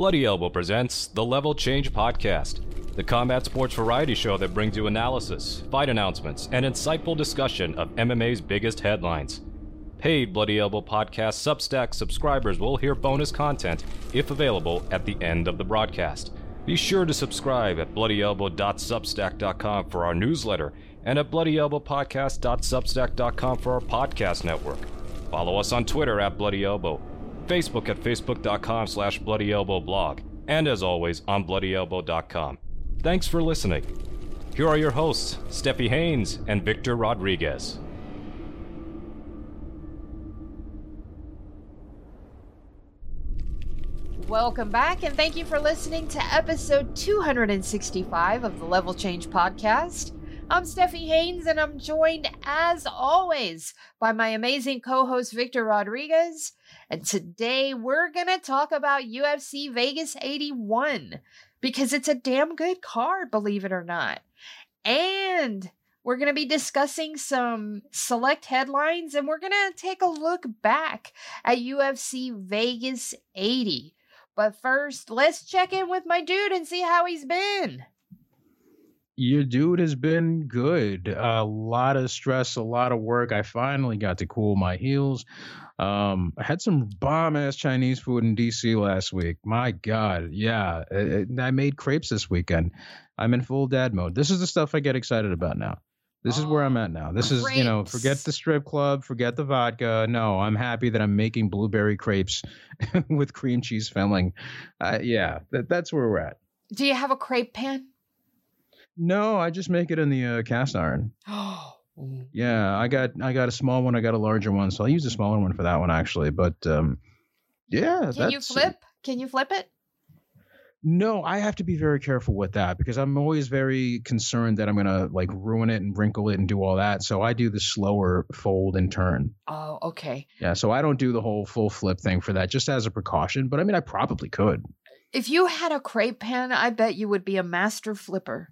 Bloody Elbow presents the Level Change Podcast, the combat sports variety show that brings you analysis, fight announcements, and insightful discussion of MMA's biggest headlines. Paid Bloody Elbow Podcast Substack subscribers will hear bonus content, if available, at the end of the broadcast. Be sure to subscribe at bloodyelbow.substack.com for our newsletter and at bloodyelbowpodcast.substack.com for our podcast network. Follow us on Twitter at Bloody Elbow, Facebook at facebook.com slash bloodyelbowblog, and as always on bloodyelbow.com. Thanks for listening. Here are your hosts, Stephie Haynes and Victor Rodriguez. Welcome back, and thank you for listening to episode 265 of the Level Change Podcast. I'm Stephie Haynes, and I'm joined, as always, by my amazing co host, Victor Rodriguez. And today we're going to talk about UFC Vegas 81 because it's a damn good card, believe it or not. And we're going to be discussing some select headlines and we're going to take a look back at UFC Vegas 80. But first, let's check in with my dude and see how he's been. Your dude has been good. A lot of stress, a lot of work. I finally got to cool my heels. Um, I had some bomb ass Chinese food in DC last week. My God, yeah. I made crepes this weekend. I'm in full dad mode. This is the stuff I get excited about now. This is where I'm at now. This is, you know, forget the strip club, forget the vodka. No, I'm happy that I'm making blueberry crepes with cream cheese filling. Uh, yeah, that, that's where we're at. Do you have a crepe pan? No, I just make it in the uh, cast iron. Oh. yeah, I got I got a small one, I got a larger one, so I use a smaller one for that one actually. But um, yeah, can you flip? Can you flip it? No, I have to be very careful with that because I'm always very concerned that I'm gonna like ruin it and wrinkle it and do all that. So I do the slower fold and turn. Oh, okay. Yeah, so I don't do the whole full flip thing for that, just as a precaution. But I mean, I probably could. If you had a crepe pan, I bet you would be a master flipper.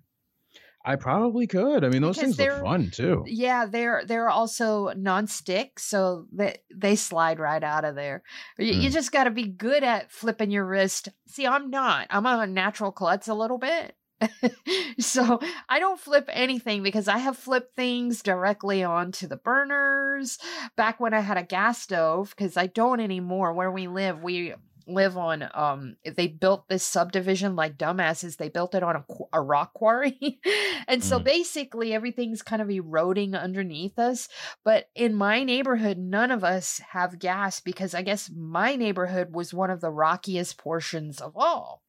I probably could. I mean, those because things look fun too. Yeah, they're they're also non-stick, so they they slide right out of there. You, mm. you just got to be good at flipping your wrist. See, I'm not. I'm a natural klutz a little bit. so I don't flip anything because I have flipped things directly onto the burners. Back when I had a gas stove, because I don't anymore. Where we live, we live on um they built this subdivision like dumbasses they built it on a, a rock quarry and so mm. basically everything's kind of eroding underneath us but in my neighborhood none of us have gas because i guess my neighborhood was one of the rockiest portions of all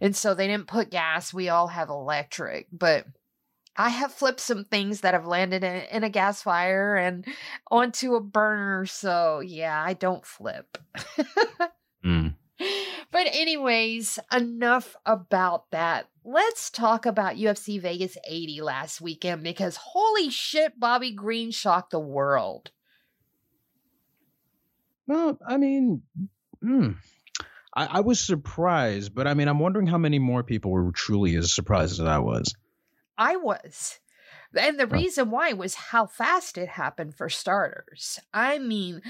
and so they didn't put gas we all have electric but I have flipped some things that have landed in, in, a gas fire and onto a burner. So, yeah, I don't flip. Mm. But, anyways, enough about that. Let's talk about UFC Vegas 80 last weekend because holy shit, Bobby Green shocked the world. Well, I mean, mm, I, I was surprised, but I mean, I'm wondering how many more people were truly as surprised as I was. I was. And the reason why was how fast it happened for starters. I mean,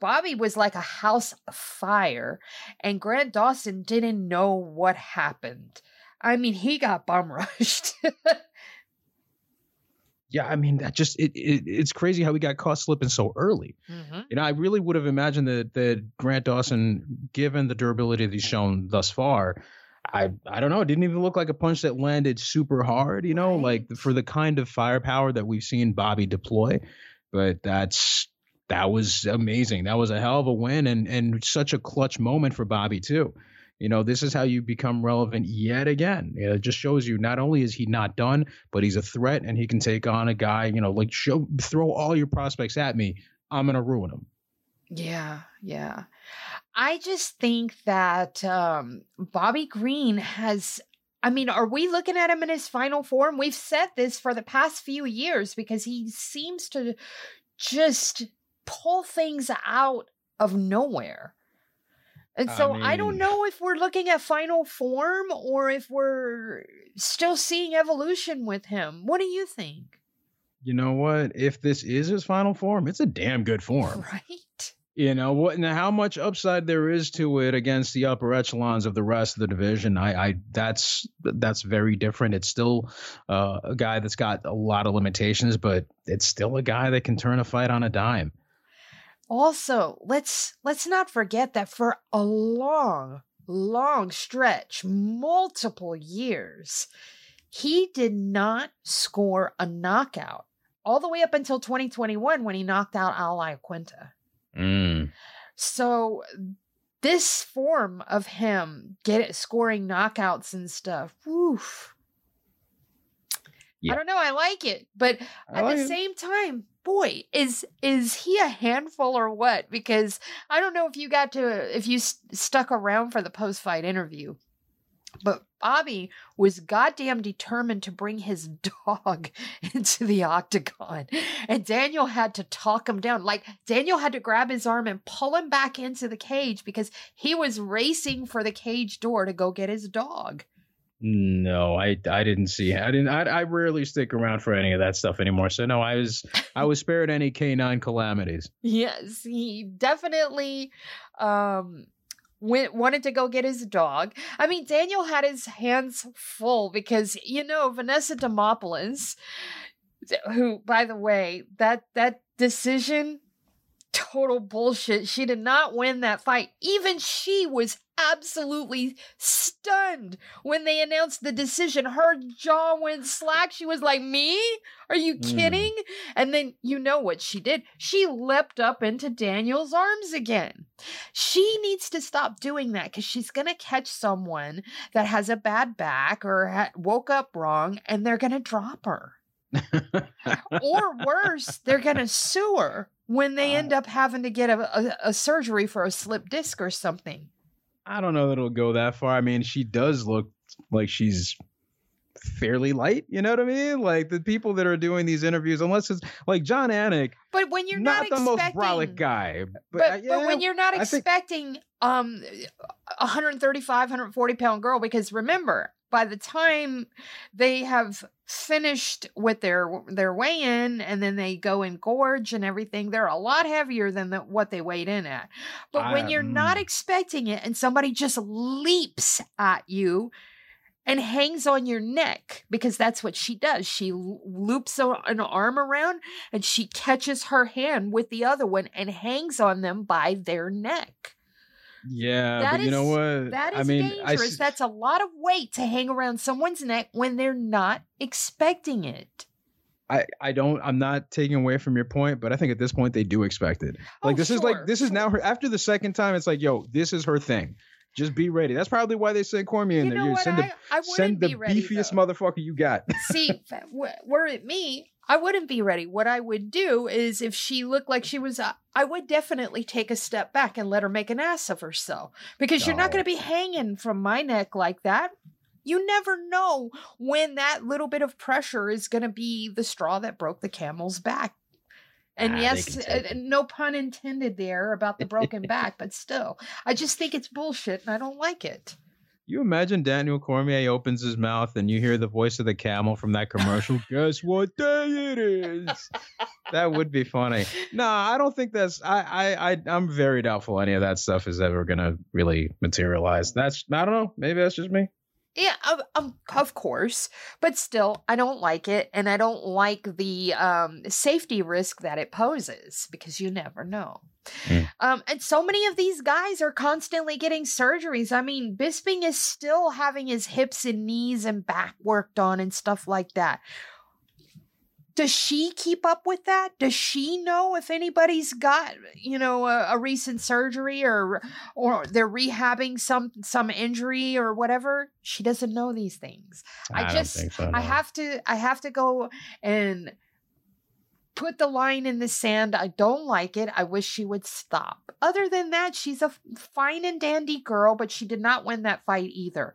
Bobby was like a house fire, and Grant Dawson didn't know what happened. I mean, he got bum rushed. yeah, I mean that just it, it, it's crazy how he got caught slipping so early. Mm-hmm. You know, I really would have imagined that that Grant Dawson, given the durability that he's shown thus far, I I don't know, it didn't even look like a punch that landed super hard. You know, right. like for the kind of firepower that we've seen Bobby deploy. But that's that was amazing. That was a hell of a win and and such a clutch moment for Bobby too. You know, this is how you become relevant yet again. It just shows you not only is he not done, but he's a threat and he can take on a guy, you know, like show throw all your prospects at me. I'm gonna ruin them. Yeah, yeah. I just think that um, Bobby Green has I mean, are we looking at him in his final form? We've said this for the past few years because he seems to just pull things out of nowhere. And so I, mean, I, don't know if we're looking at final form or if we're still seeing evolution with him. What do you think? You know what? If this is his final form, it's a damn good form. Right? You know what? Now, how much upside there is to it against the upper echelons of the rest of the division? I, I that's that's very different. It's still uh, a guy that's got a lot of limitations, but it's still a guy that can turn a fight on a dime. Also, let's let's not forget that for a long, long stretch, multiple years, he did not score a knockout all the way up until 2021 when he knocked out Al Iaquinta. Mm. So this form of him get it, scoring knockouts and stuff, woof. Yeah. I don't know. I like it, but I at like the it. same time, boy, is is he a handful or what? Because I don't know if you got to if you st- stuck around for the post fight interview, but Bobby was goddamn determined to bring his dog into the octagon. And Daniel had to talk him down. Like, Daniel had to grab his arm and pull him back into the cage because he was racing for the cage door to go get his dog. No, I I didn't see. I didn't. I, I rarely stick around for any of that stuff anymore. So no, I was I was spared any canine calamities. Yes, he definitely um went wanted to go get his dog. I mean, Daniel had his hands full because you know Vanessa Demopoulos, who, by the way, that that decision total bullshit. She did not win that fight. Even she was absolutely stunned when they announced the decision. Her jaw went slack. She was like, Me? Are you hmm. kidding? Mm. And then you know what she did? She leapt up into Daniel's arms again. She needs to stop doing that because she's going to catch someone that has a bad back or ha- woke up wrong and they're going to drop her. or worse, they're going to sue her when they end up having to get a, a, a surgery for a slip disc or something. I don't know that it'll go that far. I mean, she does look like she's fairly light. You know what I mean? Like the people that are doing these interviews, unless it's like Jon Anik. But when you're not, not the most brolic guy, but, but, uh, yeah, but when you're not I expecting think... um 135, 140 pound girl, because remember, by the time they have finished with their their weigh in and then they go in gorge and everything they're a lot heavier than the, what they weighed in at. But when you're not mm. expecting it and somebody just leaps at you and hangs on your neck because that's what she does. She loops an arm around and she catches her hand with the other one and hangs on them by their neck yeah, that but is, you know what? That is I mean, dangerous. I, That's a lot of weight to hang around someone's neck when they're not expecting it. I, I don't I'm not taking away from your point, but I think at this point they do expect it. Like oh, this sure, is like this is now her after the second time, it's like, yo, this is her thing. Just be ready. That's probably why they sent Cormier in you there. Send, I, I send the ready, beefiest though. motherfucker you got. See, were it me, I wouldn't be ready. What I would do is if she looked like she was, uh, I would definitely take a step back and let her make an ass of herself because you're not going to be hanging from my neck like that. You never know when that little bit of pressure is going to be the straw that broke the camel's back. And ah, yes, uh, no pun intended there about the broken back, but still, I just think it's bullshit and I don't like it you imagine Daniel Cormier opens his mouth and you hear the voice of the camel from that commercial? Guess what day it is? that would be funny. No, I don't think that's. I, I, I, I'm very doubtful any of that stuff is ever gonna really materialize. That's. I don't know. Maybe that's just me. Yeah, um, of course, but still, I don't like it, and I don't like the um, safety risk that it poses because you never know. Mm. Um, and so many of these guys are constantly getting surgeries. I mean, Bisping is still having his hips and knees and back worked on and stuff like that. Does she keep up with that? Does she know if anybody's got, you know, a, a recent surgery or or they're rehabbing some some injury or whatever? She doesn't know these things. I, I just so, no. I have to I have to go and put the line in the sand. I don't like it. I wish she would stop. Other than that, she's a fine and dandy girl, but she did not win that fight either.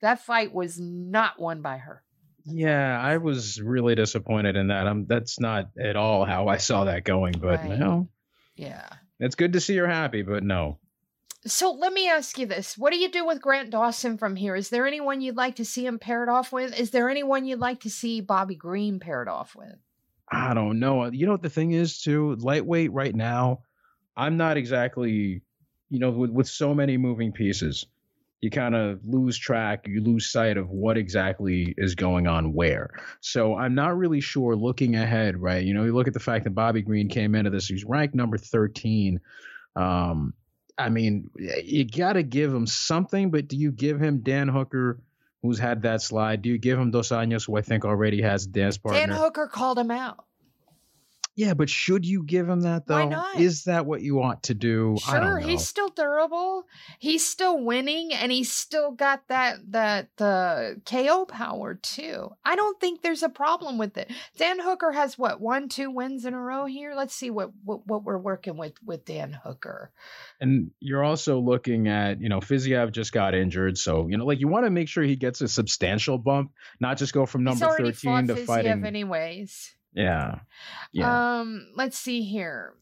That fight was not won by her. Yeah, I was really disappointed in that. I'm that's not at all how I saw that going, but right. no. Yeah. It's good to see her happy, but no. So let me ask you this. What do you do with Grant Dawson from here? Is there anyone you'd like to see him paired off with? Is there anyone you'd like to see Bobby Green paired off with? I don't know. Uh, you know what the thing is too? Lightweight right now, I'm not exactly, you know, with, with so many moving pieces, you kind of lose track, you lose sight of what exactly is going on where. So I'm not really sure looking ahead, right? You know, you look at the fact that Bobby Green came into this, he's ranked number 13. Um, I mean, you got to give him something, but do you give him Dan Hooker, who's had that slide? Do you give him Dos Anjos, who I think already has a dance partner? Dan Hooker called him out. Yeah, but should you give him that though? Why not? Is that what you ought to do? Sure, he's still durable. He's still winning, and he's still got that that the KO power too. I don't think there's a problem with it. Dan Hooker has what one, two wins in a row here. Let's see what what, what we're working with with Dan Hooker. And you're also looking at you know Fiziev just got injured, so you know like you want to make sure he gets a substantial bump, not just go from number thirteen to Fiziev fighting. anyways. Yeah. Yeah. Um, let's see here.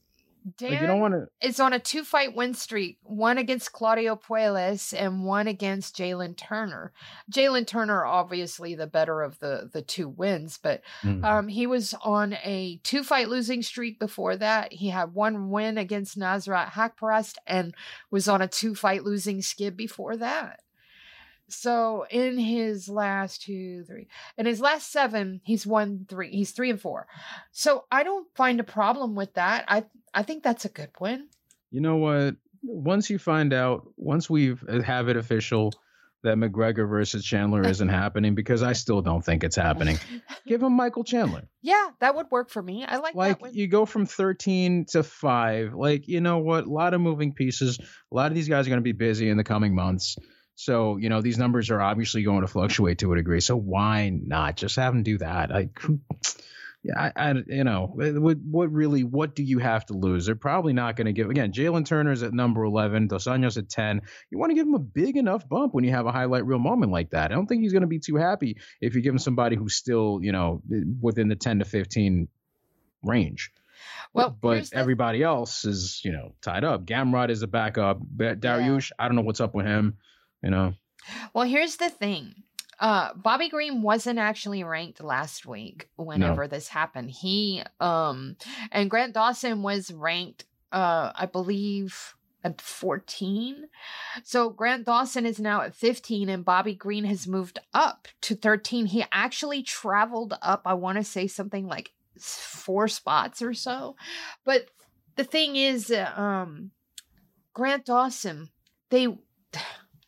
Dan like you don't want to. is on a two fight win streak, one against Claudio Puelles and one against Jalen Turner. Jalen Turner, obviously the better of the the two wins, but Mm. um, he was on a two fight losing streak before that. He had one win against Nasrat Haqparast and was on a two fight losing skid before that. So in his last two, three, in his last seven, he's won three. He's three and four. So I don't find a problem with that. I I think that's a good win. you know what? Once you find out, once we uh, have it official that McGregor versus Chandler isn't happening, because I still don't think it's happening. Give him Michael Chandler. Yeah, that would work for me. I like, like you go from 13 to 5 like you know what a lot of moving pieces a lot of these guys are going to be busy in the coming months so you know these numbers are obviously going to fluctuate to a degree. So why not just have them do that? Like yeah i, I you know what, what really what do you have to lose? They're probably not going to give again jalen turner's at number 11 dos Anjos at 10 you want to give him a big enough bump when you have a highlight reel moment like that. I don't think he's going to be too happy if you give him somebody who's still you know within the 10 to 15 range. Well, but here's the- everybody else is, you know, tied up. Gamrot is a backup. Dariush, I don't know what's up with him. You know, Well, here's the thing. Uh, Bobby Green wasn't actually ranked last week whenever this happened. He um and Grant Dawson was ranked uh I believe at 14. So Grant Dawson is now at 15 and Bobby Green has moved up to 13. He actually traveled up, I want to say something like four spots or so. But the thing is uh, um Grant Dawson, they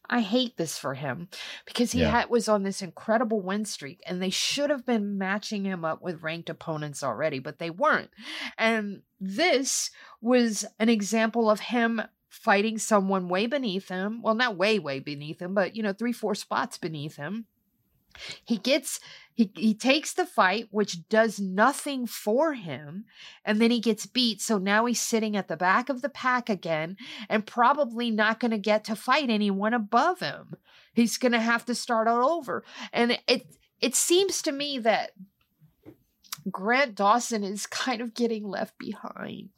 I hate this for him because he Yeah. had, was on this incredible win streak and they should have been matching him up with ranked opponents already, but they weren't. And this was an example of him fighting someone way beneath him. Well, not way, way beneath him, but you know, three, four spots beneath him. He gets he he takes the fight, which does nothing for him, and then he gets beat. So now he's sitting at the back of the pack again and probably not going to get to fight anyone above him. He's going to have to start all over. And it it seems to me that Grant Dawson is kind of getting left behind.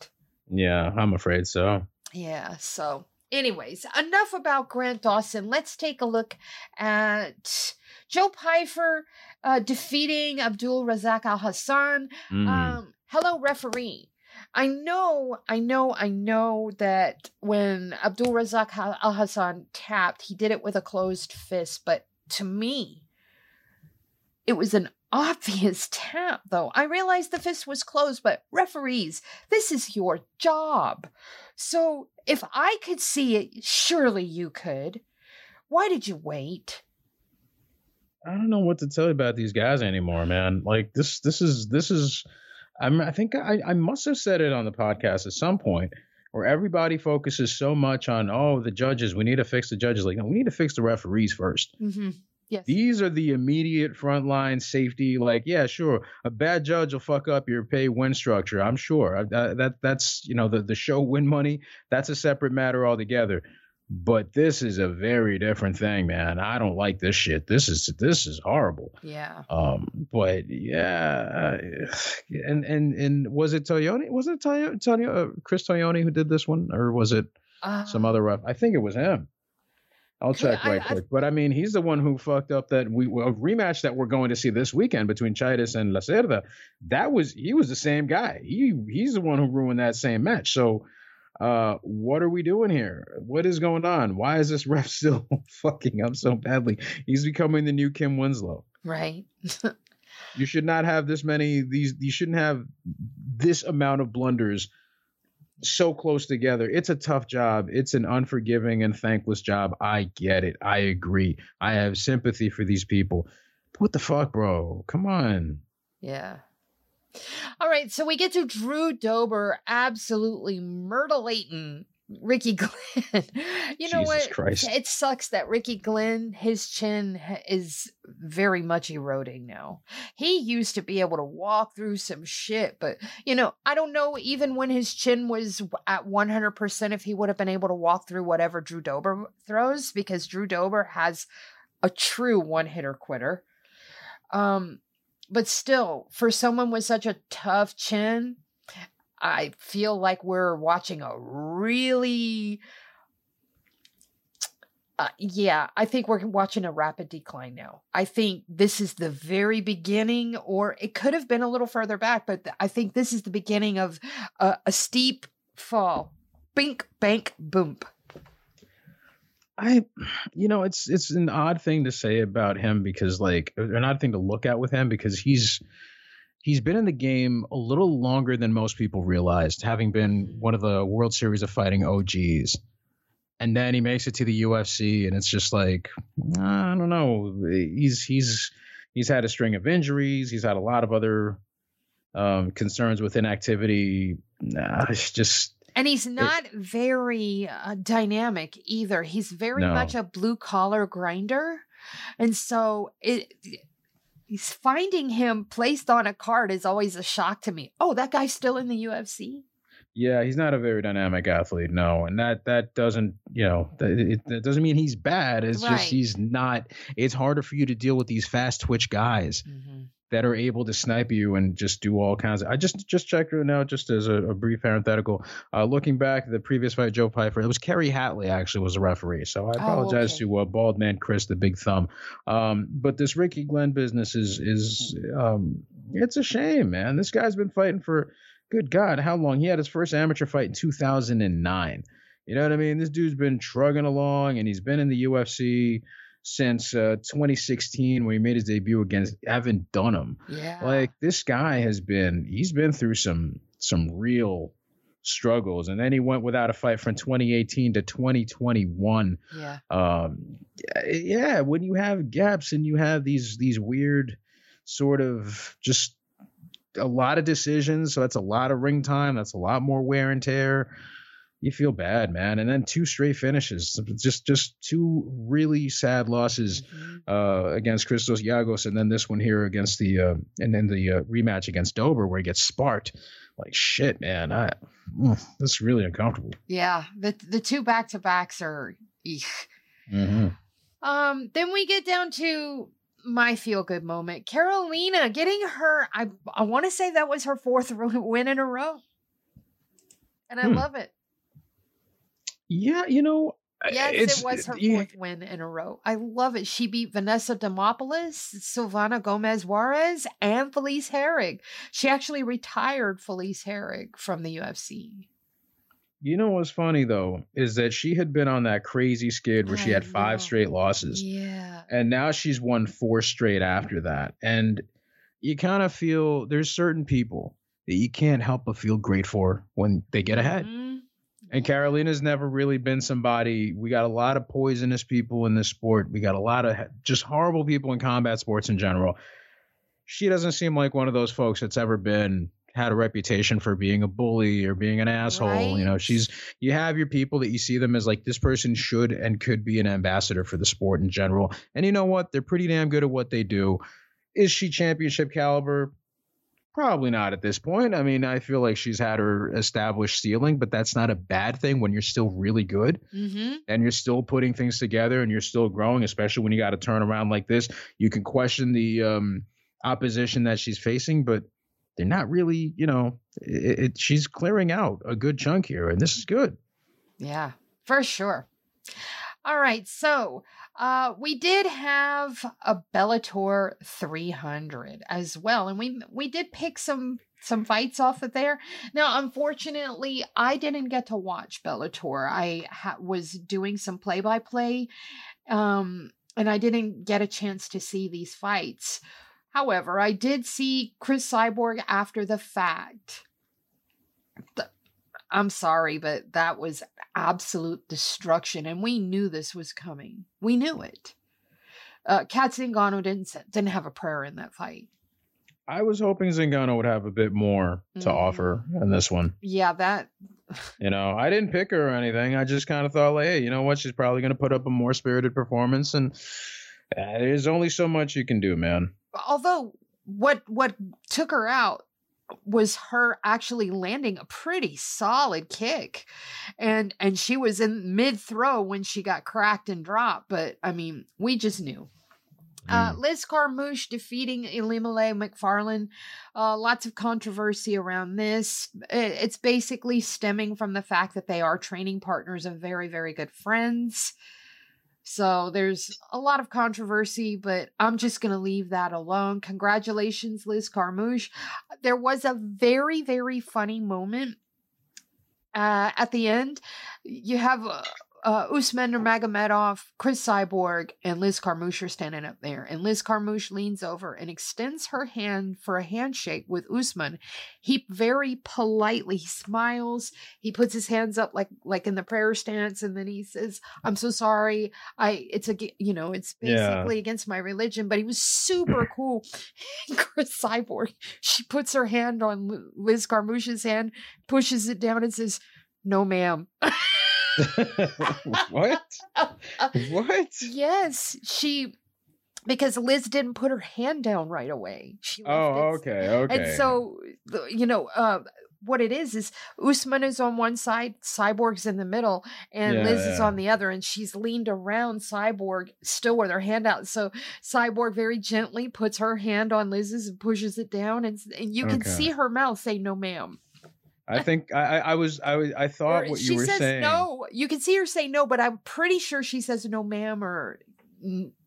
yeah, I'm afraid so. Yeah, so anyways, enough about Grant Dawson. Let's take a look at Joe Pyfer uh, defeating Abdul Razak Al Hassan. Mm. Um, hello, referee. I know, I know, I know that when Abdul Razak Al Hassan tapped, he did it with a closed fist, but to me, it was an obvious tap, though. I realized the fist was closed, but referees, this is your job. So if I could see it, surely you could. Why did you wait? I don't know what to tell you about these guys anymore, man. Like this, this is this is. I'm, I think I, I must have said it on the podcast at some point where everybody focuses so much on oh the judges. We need to fix the judges. Like no, we need to fix the referees first. Mm-hmm. Yes. These are the immediate frontline safety. Like, yeah, sure, a bad judge will fuck up your pay win structure. I'm sure Uh, that that's you know the the show win money. That's a separate matter altogether. But this is a very different thing, man. I don't like this shit. This is this is horrible. yeah. Um, but yeah, uh, and and and was it Tognoni? Was it Toyo, Toyo, uh, Chris Tognoni who did this one, or was it Uh, some other ref? I think it was him. I'll check I- right I- quick. But I mean, he's the one who fucked up that we a rematch that we're going to see this weekend between Chairez and Lacerda. That was he was the same guy. He he's the one who ruined that same match. So Uh, what are we doing here? What is going on? Why is this ref still fucking up so badly? He's becoming the new Kim Winslow. Right. you should not have this many these you shouldn't have this amount of blunders so close together. It's a tough job. It's an unforgiving and thankless job. I get it. I agree. I have sympathy for these people. What the fuck, bro? Come on. Yeah. All right, so we get to Drew Dober absolutely myrtleating Ricky Glenn. you know Jesus what? Christ. It sucks that Ricky Glenn, his chin is very much eroding now. He used to be able to walk through some shit, but you know, I don't know even when his chin was at 100% if he would have been able to walk through whatever Drew Dober throws because Drew Dober has a true one-hitter quitter. Um but still, for someone with such a tough chin, I feel like we're watching a really uh, yeah, I think we're watching a rapid decline now. I think this is the very beginning, or it could have been a little further back, but th- I think this is the beginning of a, a steep fall. Bink, bank, boom. I, you know, it's it's an odd thing to say about him because like an odd thing to look at with him because he's he's been in the game a little longer than most people realized, having been one of the World Series of Fighting OGs. And then he makes it to the UFC, and it's just like I don't know. He's he's he's had a string of injuries. He's had a lot of other um, concerns with inactivity. Nah, it's just And he's not it, very uh, dynamic either. He's very No. much a blue collar grinder. And so it he's finding him placed on a card is always a shock to me. Oh, that guy's still in the UFC? Yeah, he's not a very dynamic athlete, no, and that that doesn't, you know, that, it, that doesn't mean he's bad. It's Right. just he's not. It's harder for you to deal with these fast twitch guys mm-hmm. That are able to snipe you and just do all kinds of. I just just checked it now, just as a, a brief parenthetical. Uh, looking back the previous fight, Joe Pyfer, it was Kerry Hatley actually was a referee, so I Oh, apologize okay. to uh, Bald Man Chris, the Big Thumb. Um, but this Ricky Glenn business is is um, it's a shame, man. This guy's been fighting for good God, how long? He had his first amateur fight in 2009. You know what I mean? This dude's been trugging along, and he's been in the UFC since uh, 2016 when he made his debut against Evan Dunham. Yeah. Like this guy has been, he's been through some some real struggles, and then he went without a fight from 2018 to 2021 yeah. um yeah when you have gaps and you have these these weird sort of just a lot of decisions so that's a lot of ring time that's a lot more wear and tear you feel bad man and then two straight finishes just just two really sad losses Mhm. uh against Christos Giagos and then this one here against the uh and then the uh, rematch against Dober where he gets sparked like shit man I mm, this is really uncomfortable Yeah. The the two back to backs are mm-hmm. Um, then we get down to my feel good moment. Karolina getting her, I I want to say that was her fourth win in a row. And I Hmm. love it. Yeah you know Yes, it's- it was her yeah, fourth win in a row. I love it. She beat Vanessa Demopoulos, Silvana Gomez Juarez, and Felice Herrig. She actually retired Felice Herrig from the UFC. You know what's funny though is that she had been on that crazy skid where she I had five straight losses, Yeah. and now she's won four straight after that. And you kind of feel there's certain people that you can't help but feel great for when they get ahead. Mhm. And Karolina's never really been somebody. We got a lot of poisonous people in this sport. We got a lot of just horrible people in combat sports in general. She doesn't seem like one of those folks that's ever been had a reputation for being a bully or being an asshole. You know, she's you have your people that you see them as like this person should and could be an ambassador for the sport in general. And you know what? They're pretty damn good at what they do. Is she championship caliber? Probably not at this point. I mean, I feel like she's had her established ceiling, but that's not a bad thing when you're still really good Mhm. and you're still putting things together and you're still growing, especially when you got to turn around like this. You can question the um, opposition that she's facing, but they're not really, you know, it, it, she's clearing out a good chunk here, and this is good. Yeah, for sure. All right, so uh, we did have a Bellator 300 as well, and we we did pick some some fights off of there. Now, unfortunately, I didn't get to watch Bellator. I ha- was doing some play by play, um, and I didn't get a chance to see these fights. However, I did see Cris Cyborg after the fact. I'm sorry, but that was absolute destruction, and we knew this was coming. We knew it. Uh, Cat Zingano didn't didn't have a prayer in that fight. I was hoping Zingano would have a bit more to mm-hmm. offer in this one. Yeah, that. you know, I didn't pick her or anything. I just kind of thought, like, hey, you know what? She's probably going to put up a more spirited performance, and uh, there's only so much you can do, man. Although, what what took her out was her actually landing a pretty solid kick and and she was in mid throw when she got cracked and dropped but i mean we just knew uh, mm. Liz Carmouche defeating Ilima-Lei Macfarlane. Uh, lots of controversy around this. It's basically stemming from the fact that they are training partners and very, very good friends. So there's a lot of controversy, but I'm just going to leave that alone. Congratulations, Liz Carmouche. There was a very, very funny moment uh, at the end. You have. Uh, uh, Usman Nurmagomedov, Cris Cyborg, and Liz Carmouche are standing up there. And Liz Carmouche leans over and extends her hand for a handshake with Usman. He very politely smiles. He puts his hands up like like in the prayer stance, and then he says, "I'm so sorry. I it's a you know it's basically yeah. against my religion." But he was super cool. Cris Cyborg, she puts her hand on Liz Carmouche's hand, pushes it down, and says, "No, ma'am." what? what? Yes, she because Liz didn't put her hand down right away. She oh, okay, okay. And so, you know, uh, what it is is Usman is on one side, Cyborg's in the middle, and yeah, Liz yeah. is on the other, and she's leaned around Cyborg, still with her hand out. So Cyborg very gently puts her hand on Liz's and pushes it down, and and you can okay. see her mouth say "No, ma'am." I think I, I was I was I thought or what you were saying. She says no, you can see her say no, but I'm pretty sure she says no, ma'am, or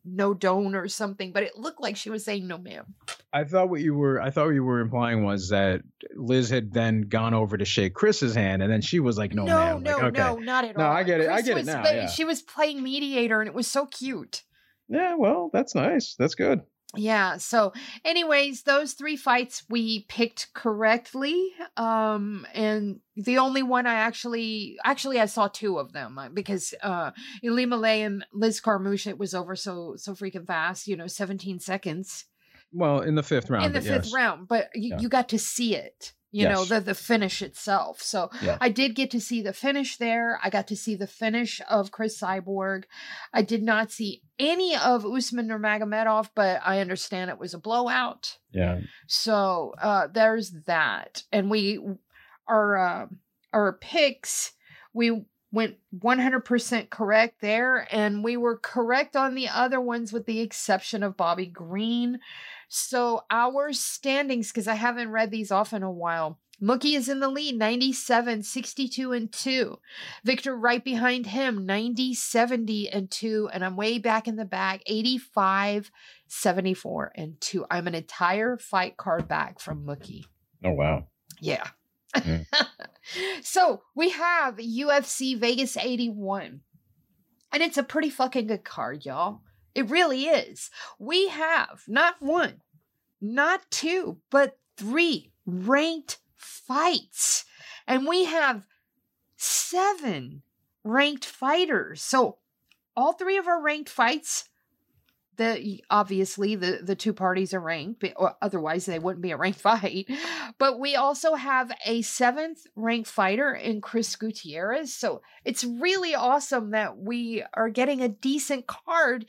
no, don't, or something. But it looked like she was saying no, ma'am. I thought what you were I thought what you were implying was that Liz had then gone over to shake Chris's hand, and then she was like, "No, no, ma'am." no, like, okay. no, not at no, all. No, I get it. Chris I get it now. Yeah. she was playing mediator, and it was so cute. Yeah, well, that's nice. That's good yeah so anyways those three fights we picked correctly um and the only one i actually actually i saw two of them uh, because uh Ilima-Lei and liz carmouche it was over so so freaking fast you know 17 seconds well in the fifth round in the fifth yes. round but you, yeah. you got to see it you yes. know the the finish itself. So yeah. i did get to see the finish there. I got to see the finish of cris cyborg. I did not see any of usman or nurmagomedov but i understand it was a blowout. Yeah. So uh there's that. And we our uh, our picks we went 100% correct there and we were correct on the other ones with the exception of bobby green so our standings, because I haven't read these off in a while. Mookie is in the lead, 97, 62, and 2. Victor right behind him, 90, 70, and 2. And I'm way back in the back, 85, 74, and 2. I'm an entire fight card back from Mookie. Oh, wow. Yeah. Mm. so we have UFC Vegas 81. And it's a pretty fucking good card, y'all. It really is. We have not one, not two, but three ranked fights. And we have seven ranked fighters. So all three of our ranked fights the obviously the the two parties are ranked otherwise they wouldn't be a ranked fight but we also have a seventh ranked fighter in chris gutierrez so it's really awesome that we are getting a decent card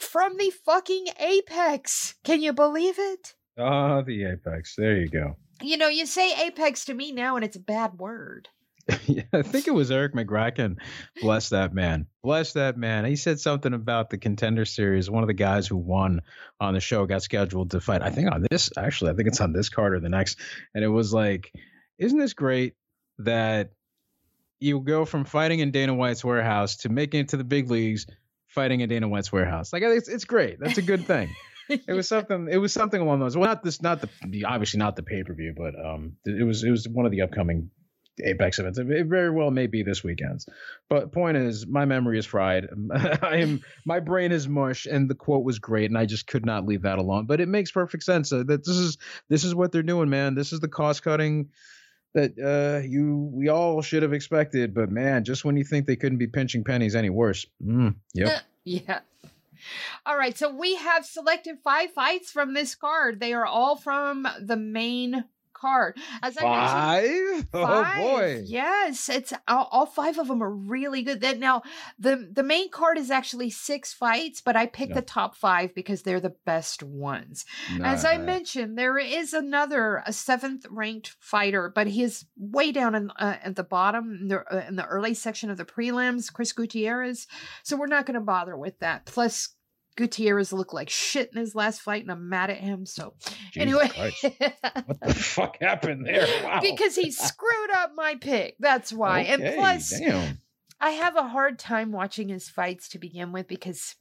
from the fucking Apex. Can you believe it? Ah, oh, the Apex. There you go. You know, you say Apex to me now and it's a bad word. yeah, I think it was Eric McGracken. Bless that man. Bless that man. He said something about the contender series. One of the guys who won on the show got scheduled to fight. I think on this, actually, I think it's on this card or the next. And it was like, isn't this great that you go from fighting in Dana White's warehouse to making it to the big leagues fighting in Dana White's warehouse. Like it's it's great. That's a good thing. it was something. It was something along those. Well, not this, not the obviously not the pay per view, but um, it was it was one of the upcoming Apex events. It very well may be this weekend's. But point is, my memory is fried. I am my brain is mush, and the quote was great, and I just could not leave that alone. But it makes perfect sense uh, that this is this is what they're doing, man. This is the cost cutting that uh, you we all should have expected. But man, just when you think they couldn't be pinching pennies any worse. Mm, yep. yeah. All right, so we have selected five fights from this card. They are all from the main card. As I mentioned, five? Oh boy! Yes, it's all, all, five of them are really good. That now the the main card is actually six fights, but I picked the top five because they're the best ones. As I mentioned, there is another a seventh ranked fighter, but he is way down in, uh, at the bottom in the, uh, in the early section of the prelims. Chris Gutierrez, so we're not going to bother with that. Plus, Gutierrez looked like shit in his last fight, and I'm mad at him. So, Jesus anyway, what the fuck happened there? Wow. because he screwed up my pick. That's why. Okay, and plus, damn. I have a hard time watching his fights to begin with because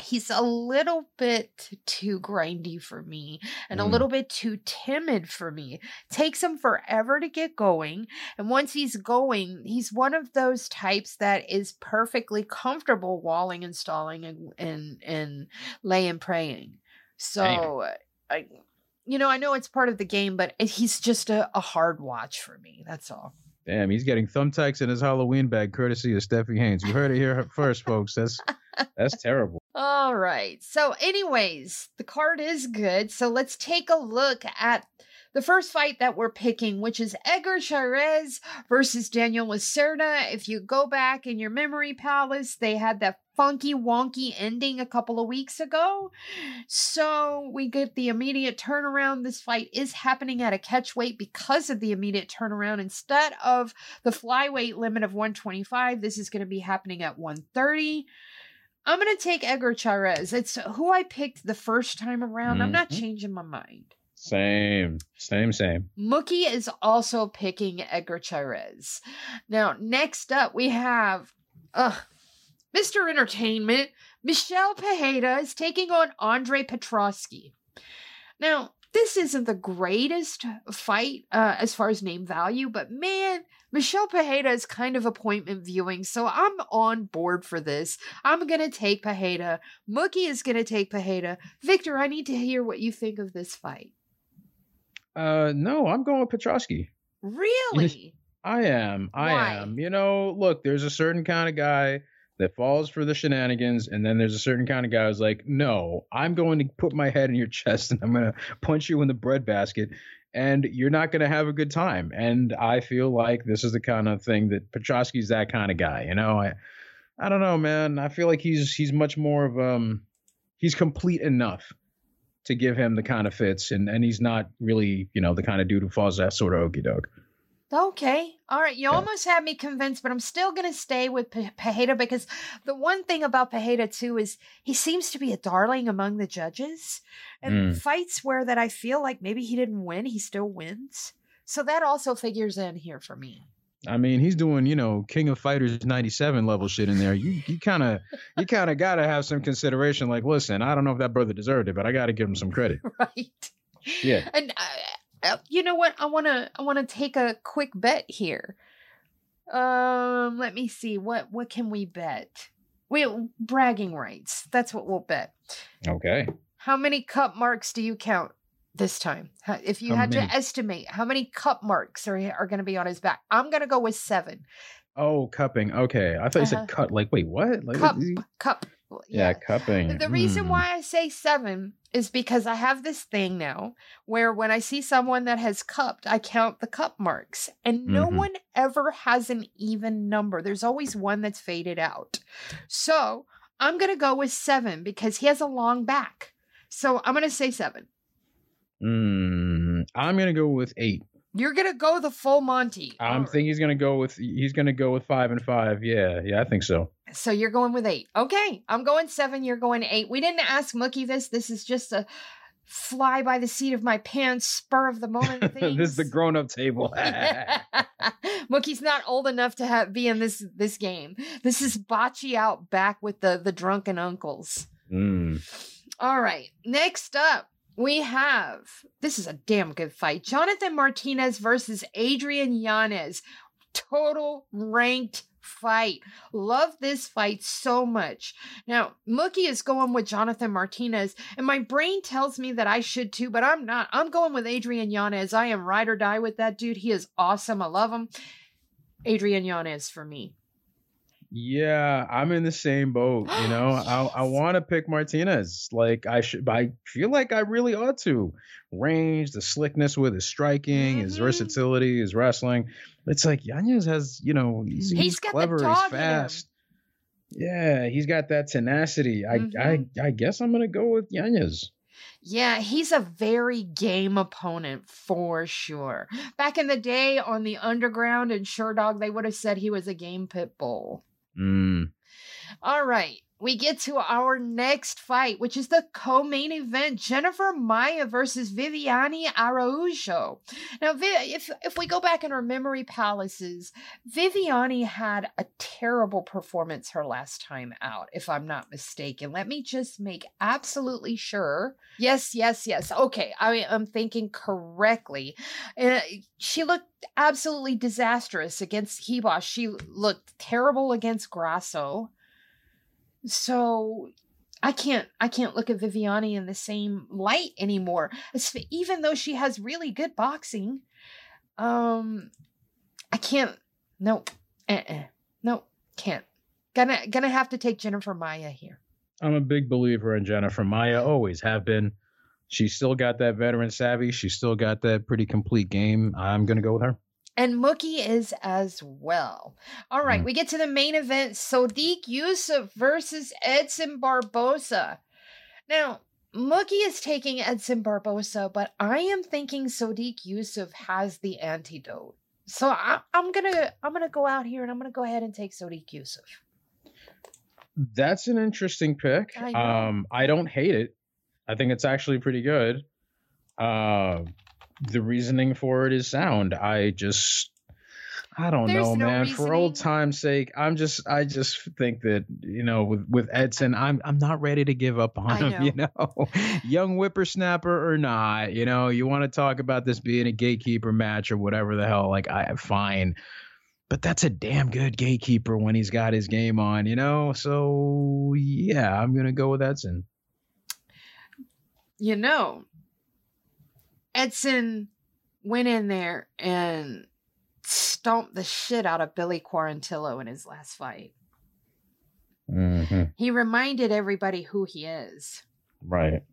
he's a little bit too grindy for me and mm. a little bit too timid for me. Takes him forever to get going. And once he's going, he's one of those types that is perfectly comfortable walling and stalling and and, and laying praying. So I you know, I know it's part of the game, but he's just a, a hard watch for me. That's all. Damn, he's getting thumbtacks in his Halloween bag, courtesy of Stephie Haynes. You heard it here first, folks. That's that's terrible. All right. So, anyways, the card is good. So let's take a look at the first fight that we're picking, which is Edgar Chairez versus Daniel Lacerda. If you go back in your memory palace, they had that funky wonky ending a couple of weeks ago. So we get the immediate turnaround. This fight is happening at a catch weight because of the immediate turnaround. Instead of the flyweight limit of 125, this is going to be happening at 130. I'm going to take Edgar Chairez. It's who I picked the first time around. Mm-hmm. I'm not mm-hmm. changing my mind. Same, same, same. Mookie is also picking Edgar Chairez. Now, next up, we have uh, Mr. Entertainment. Michel Pereira is taking on Andre Petroski. Now, this isn't the greatest fight uh, as far as name value, but man, Michel Pereira is kind of appointment viewing, so I'm on board for this. I'm gonna take Pereira. Mookie is gonna take Pereira. Victor, I need to hear what you think of this fight. Uh, no, I'm going with Petroski. Really? I am. I Why? am. You know, look, there's a certain kind of guy that falls for the shenanigans, and then there's a certain kind of guy who's like, no, I'm going to put my head in your chest and I'm going to punch you in the breadbasket, and you're not going to have a good time. And I feel like this is the kind of thing that Petroski's that kind of guy. You know, I, I don't know, man. I feel like he's he's much more of um, he's complete enough to give him the kind of fits, and and he's not really you know the kind of dude who falls that sort of okey doke. Okay. All right. You yeah. almost had me convinced, but I'm still going to stay with P- because the one thing about Pereira, too, is he seems to be a darling among the judges. And mm. fights where that I feel like maybe he didn't win, he still wins. So that also figures in here for me. I mean, he's doing, you know, King of Fighters 97 level shit in there. You you kind of you kind of got to have some consideration like, listen, I don't know if that brother deserved it, but I got to give him some credit. Right. Yeah. And uh you know what? I want to I want to take a quick bet here. Um, let me see. What what can we bet? We bragging rights. That's what we'll bet. Okay. How many cup marks do you count? this time? If you how had many? to estimate how many cup marks are are going to be on his back, I'm going to go with seven. Oh, cupping. Okay, I thought uh-huh. you said uh-huh. cut. Like, wait, what? Like, cup, cup. Yeah, yeah, cupping. The reason mm. why I say seven is because I have this thing now where when I see someone that has cupped, I count the cup marks, and no mm-hmm. one ever has an even number. There's always one that's faded out. So I'm going to go with seven because he has a long back. So I'm going to say seven. Mm, I'm gonna go with eight. You're gonna go the full Monty. I'm thinking he's gonna go with he's gonna go with five and five. Yeah, yeah, I think so. So you're going with eight. Okay, I'm going seven. You're going eight. We didn't ask Mookie this. This is just a fly by the seat of my pants, spur of the moment this is the grown up table. Mookie's not old enough to have be in this this game. This is bocce out back with the the drunken uncles. Mm. All right. Next up, we have this is a damn good fight. Jonathan Martinez versus Adrian Yanez. Total ranked fight. Love this fight so much. Now, Mookie is going with Jonathan Martinez, and my brain tells me that I should too, but I'm not. I'm going with Adrian Yanez. I am ride or die with that dude. He is awesome. I love him. Adrian Yanez for me. Yeah, I'm in the same boat. You know, yes. I I want to pick Martinez. Like I should, I feel like I really ought to. Range, the slickness with his striking, mm-hmm. his versatility, his wrestling. It's like Yanez has, you know, he's, he's, he's clever, he's fast. Yeah, he's got that tenacity. Mm-hmm. I I I guess I'm gonna go with Yanez. Yeah, he's a very game opponent for sure. Back in the day on the underground and Sure Dog, they would have said he was a game pit bull. Mm. All right we get to our next fight, which is the co-main event: Jennifer Maia versus Viviane Araujo. Now, if if we go back in our memory palaces, Viviane had a terrible performance her last time out, if I'm not mistaken. Let me just make absolutely sure. Yes, yes, yes. Okay, I am thinking correctly. Uh, she looked absolutely disastrous against Ribas. She looked terrible against Grasso. So I can't I can't look at Viviane in the same light anymore. Even though she has really good boxing, um, I can't. Nope. Uh-uh. Nope. Can't. Gonna gonna have to take Jennifer Maia here. I'm a big believer in Jennifer Maia. Always have been. She's still got that veteran savvy. She's still got that pretty complete game. I'm gonna go with her. And Mookie is as well. All right, mm. we get to the main event Sodiq Yusuf versus Edson Barboza. Now, Mookie is taking Edson Barboza, but I am thinking Sodiq Yusuf has the antidote. So I, am gonna I'm gonna go out here and I'm gonna go ahead and take Sodiq Yusuf. That's an interesting pick. I um, I don't hate it. I think it's actually pretty good. Uh, the reasoning for it is sound. I just I don't There's know, no man. Reasoning. For old time's sake, I'm just I just think that you know with with Edson, I'm I'm not ready to give up on I him. Know. You know, young whippersnapper or not, you know, you want to talk about this being a gatekeeper match or whatever the hell. Like I fine, but that's a damn good gatekeeper when he's got his game on, you know. So yeah, I'm gonna go with Edson. You know, Edson went in there and stomped the shit out of Billy Quarantillo in his last fight. Mm-hmm. He reminded everybody who he is. Right.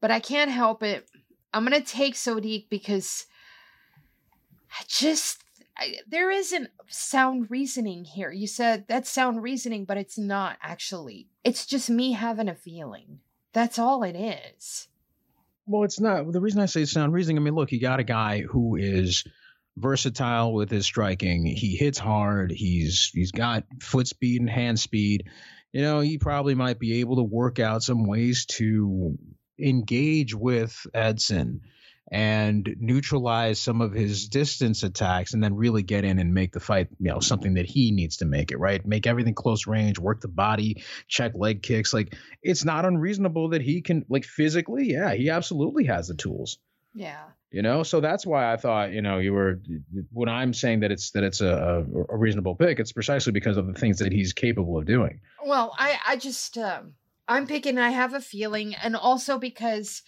But I can't help it. I'm going to take Sodiq because I just I, there isn't sound reasoning here. You said that's sound reasoning, but it's not actually. It's just me having a feeling. That's all it is. Well, it's not. The reason I say it's sound reasoning, I mean, look, you got a guy who is versatile with his striking. He hits hard. He's he's got foot speed and hand speed. You know, he probably might be able to work out some ways to engage with Edson and neutralize some of his distance attacks and then really get in and make the fight, you know, something that he needs to make it, right? Make everything close range, work the body, check leg kicks. Like it's not unreasonable that he can like physically, yeah, he absolutely has the tools. Yeah. You know, so that's why I thought, you know, you were when I'm saying that it's that it's a, a reasonable pick, it's precisely because of the things that he's capable of doing. Well, I I just um I'm picking I have a feeling and also because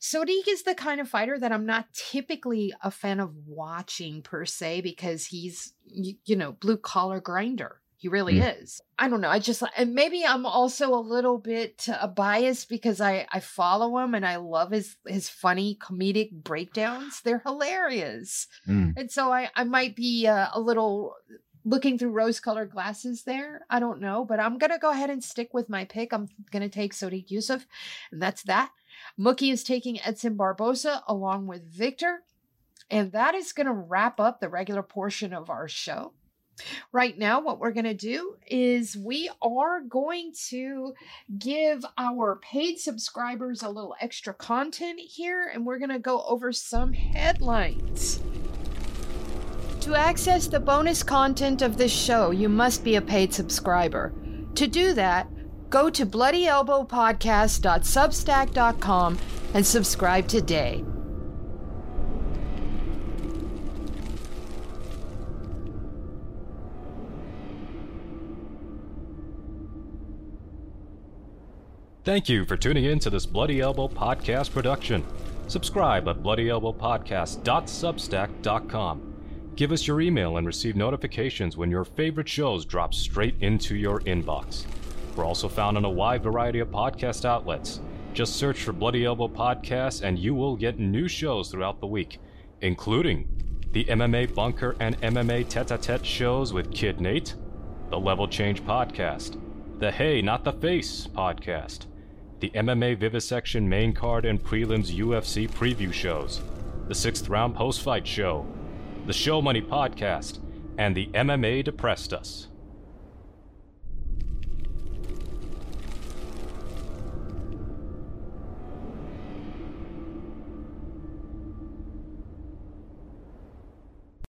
Sodiq is the kind of fighter that I'm not typically a fan of watching per se because he's, you, you know, blue collar grinder. He really mm. is. I don't know. I just and maybe I'm also a little bit uh, biased because I I follow him and I love his his funny comedic breakdowns. They're hilarious, mm. and so I I might be uh, a little looking through rose colored glasses there. I don't know, but I'm gonna go ahead and stick with my pick. I'm gonna take Sodiq Yusuf, and that's that. Mookie is taking Edson Barboza along with Victor. And that is going to wrap up the regular portion of our show. Right now, what we're going to do is we are going to give our paid subscribers a little extra content here, and we're going to go over some headlines. To access the bonus content of this show, you must be a paid subscriber. To do that, Go to bloodyelbowpodcast.substack.com and subscribe today. Thank you for tuning in to this Bloody Elbow podcast production. Subscribe at bloodyelbowpodcast.substack.com. Give us your email and receive notifications when your favorite shows drop straight into your inbox. We're also found on a wide variety of podcast outlets. Just search for Bloody Elbow Podcast and you will get new shows throughout the week, including the MMA Bunker and MMA Tete a Tete shows with Kid Nate, the Level Change Podcast, the Hey Not the Face Podcast, the MMA Vivisection main card and prelims UFC preview shows, the Sixth Round Post Fight Show, the Show Money Podcast, and the MMA Depressed Us.